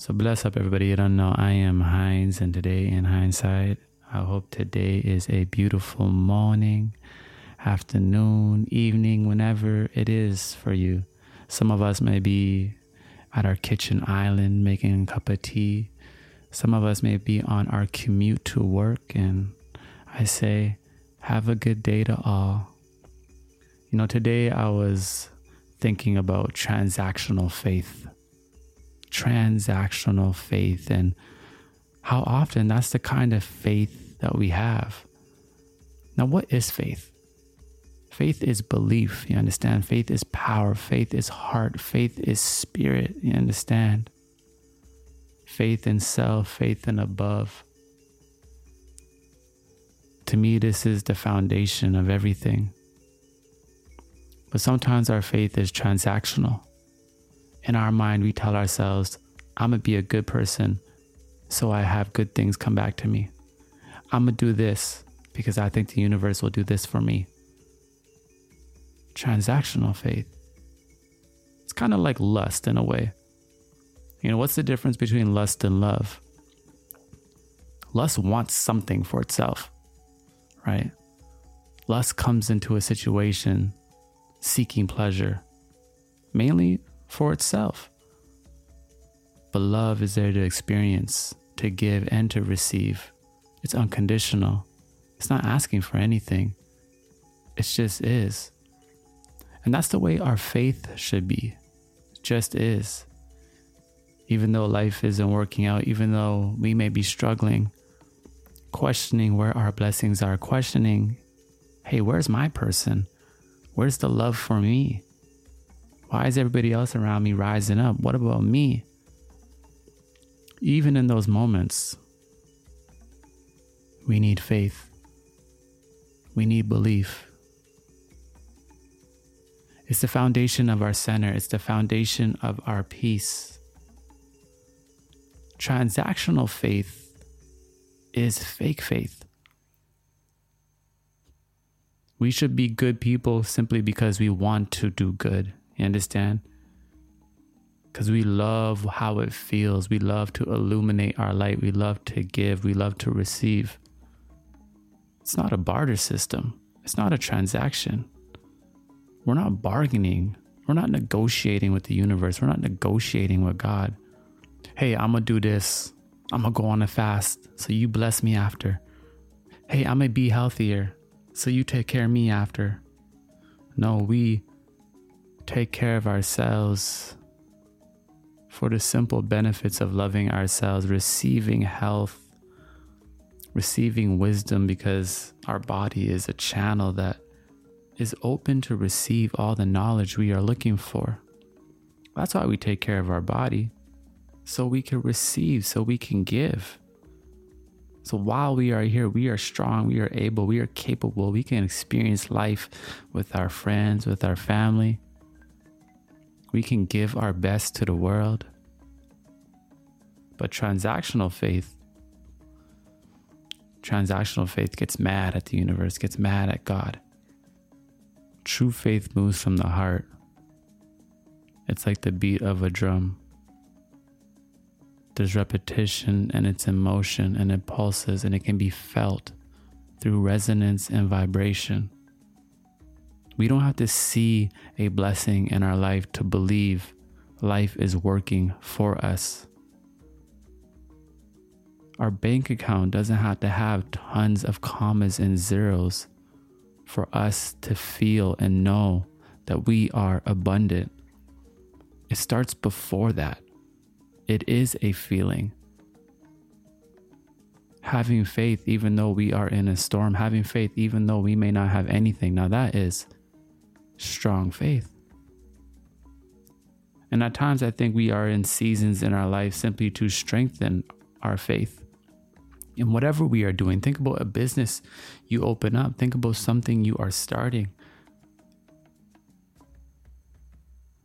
So bless up everybody. You don't know I am Heinz and today in hindsight, I hope today is a beautiful morning, afternoon, evening, whenever it is for you. Some of us may be at our kitchen island making a cup of tea. Some of us may be on our commute to work and I say have a good day to all. You know, today I was thinking about transactional faith transactional faith and how often that's the kind of faith that we have. Now, what is faith? Faith is belief, you understand? Faith is power, faith is heart, faith is spirit, you understand? Faith in self, faith in above. To me, this is the foundation of everything. But sometimes our faith is transactional in our mind, we tell ourselves, I'm going to be a good person so I have good things come back to me. I'm going to do this because I think the universe will do this for me. Transactional faith. It's kind of like lust in a way. You know, what's the difference between lust and love? Lust wants something for itself, right? Lust comes into a situation seeking pleasure, mainly for itself. But love is there to experience, to give, and to receive. It's unconditional. It's not asking for anything, it just is. And that's the way our faith should be. It just is. Even though life isn't working out, even though we may be struggling, questioning where our blessings are, questioning, hey, where's my person? Where's the love for me? Why is everybody else around me rising up? What about me? Even in those moments, we need faith. We need belief. It's the foundation of our center, it's the foundation of our peace. Transactional faith is fake faith. We should be good people simply because we want to do good. You understand? Because we love how it feels. We love to illuminate our light. We love to give. We love to receive. It's not a barter system, it's not a transaction. We're not bargaining. We're not negotiating with the universe. We're not negotiating with God. Hey, I'm going to do this. I'm going to go on a fast. So you bless me after. Hey, I'm going to be healthier. So you take care of me after. No, we take care of ourselves for the simple benefits of loving ourselves, receiving health, receiving wisdom, because our body is a channel that is open to receive all the knowledge we are looking for. That's why we take care of our body, so we can receive, so we can give. So while we are here, we are strong, we are able, we are capable, we can experience life with our friends, with our family, we can give our best to the world. But transactional faith, transactional faith gets mad at the universe, gets mad at God. True faith moves from the heart. It's like the beat of a drum. There's repetition and it's emotion and it pulses and it can be felt through resonance and vibration. We don't have to see a blessing in our life to believe life is working for us. Our bank account doesn't have to have tons of commas and zeros for us to feel and know that we are abundant. It starts before that. It is a feeling. Having faith, even though we are in a storm, having faith, even though we may not have anything. Now, that is strong faith. And at times, I think we are in seasons in our life simply to strengthen our faith. In whatever we are doing, think about a business you open up, think about something you are starting.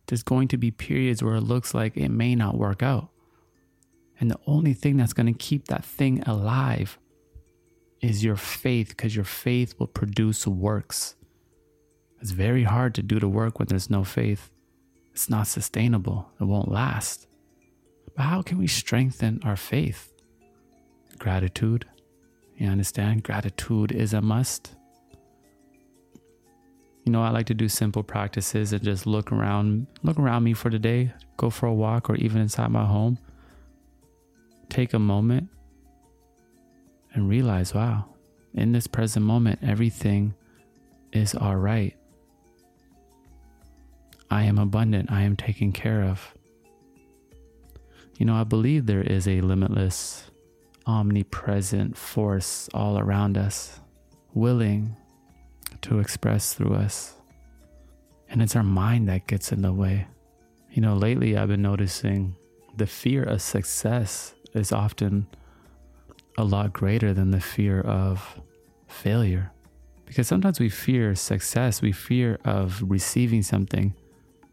There's going to be periods where it looks like it may not work out. And the only thing that's going to keep that thing alive is your faith, because your faith will produce works. It's very hard to do the work when there's no faith. It's not sustainable, it won't last. But how can we strengthen our faith? Gratitude. You understand? Gratitude is a must. You know, I like to do simple practices and just look around, look around me for the day, go for a walk or even inside my home. Take a moment and realize, wow, in this present moment, everything is all right. I am abundant. I am taken care of. You know, I believe there is a limitless, omnipresent force all around us, willing to express through us. And it's our mind that gets in the way. You know, lately I've been noticing the fear of success is often a lot greater than the fear of failure. Because sometimes we fear success, we fear of receiving something,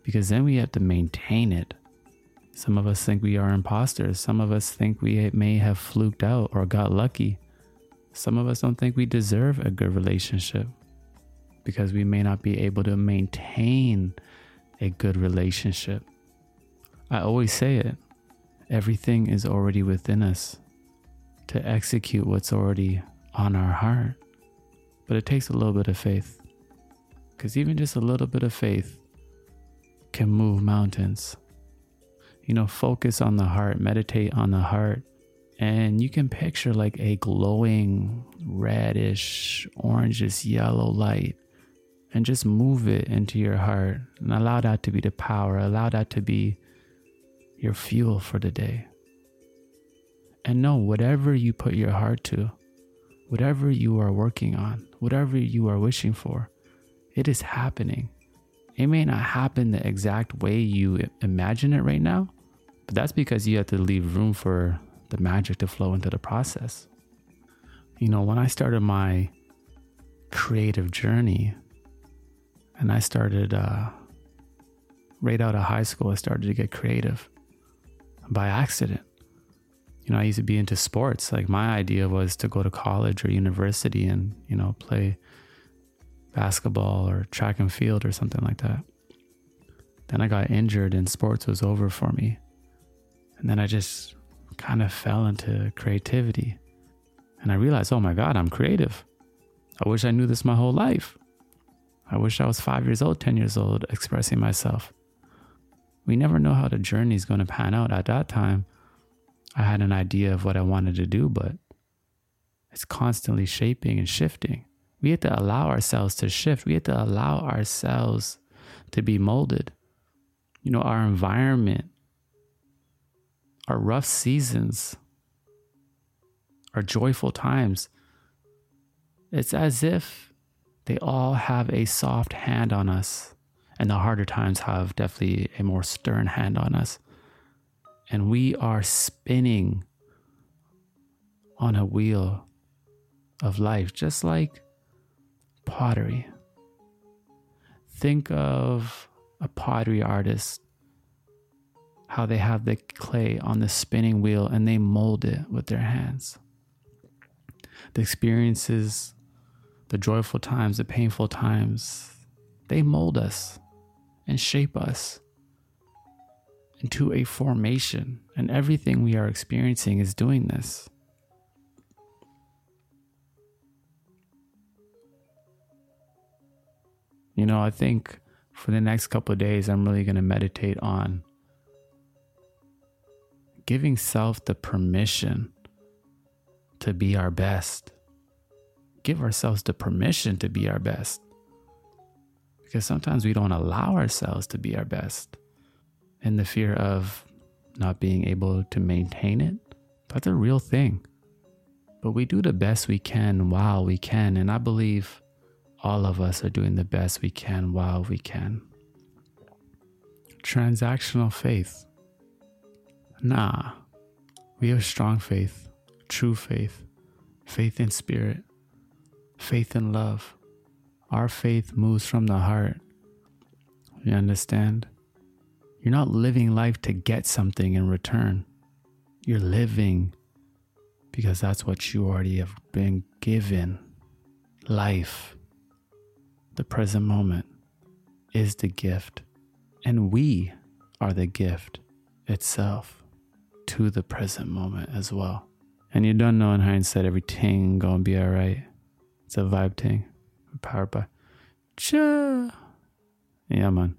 because then we have to maintain it. Some of us think we are imposters. Some of us think we may have fluked out or got lucky. Some of us don't think we deserve a good relationship because we may not be able to maintain a good relationship. I always say it everything is already within us to execute what's already on our heart. But it takes a little bit of faith. Because even just a little bit of faith can move mountains. You know, focus on the heart, meditate on the heart, and you can picture like a glowing reddish, orangish yellow light and just move it into your heart and allow that to be the power, allow that to be your fuel for the day. And know whatever you put your heart to, whatever you are working on, whatever you are wishing for, it is happening. It may not happen the exact way you imagine it right now, but that's because you have to leave room for the magic to flow into the process. You know, when I started my creative journey, and I started uh, right out of high school, I started to get creative by accident. You know, I used to be into sports. Like my idea was to go to college or university and, you know, play basketball or track and field or something like that. Then I got injured and sports was over for me. And then I just kind of fell into creativity. And I realized, oh my God, I'm creative. I wish I knew this my whole life. I wish I was five years old, 10 years old, expressing myself. We never know how the journey is going to pan out. At that time, I had an idea of what I wanted to do, but it's constantly shaping and shifting. We have to allow ourselves to shift. We have to allow ourselves to be molded. You know, our environment, our rough seasons, our joyful times, it's as if they all have a soft hand on us, and the harder times have definitely a more stern hand on us. And we are spinning on a wheel of life, just like pottery. Think of a pottery artist, how they have the clay on the spinning wheel and they mold it with their hands. The experiences the joyful times, the painful times, they mold us and shape us into a formation. And everything we are experiencing is doing this. You know, I think for the next couple of days, I'm really going to meditate on giving self the permission to be our best give ourselves the permission to be our best. Because sometimes we don't allow ourselves to be our best. in the fear of not being able to maintain it, that's a real thing. But we do the best we can while we can. And I believe all of us are doing the best we can while we can. Transactional faith. Nah, we have strong faith, true faith, faith in spirit, faith in love. Our faith moves from the heart. You understand? You're not living life to get something in return. You're living because that's what you already have been given. Life, the present moment, is the gift, and we are the gift itself. to the present moment as well. And you don't know in hindsight everything gonna be alright. It's a vibe thing. Powered by Cha. Yeah, man.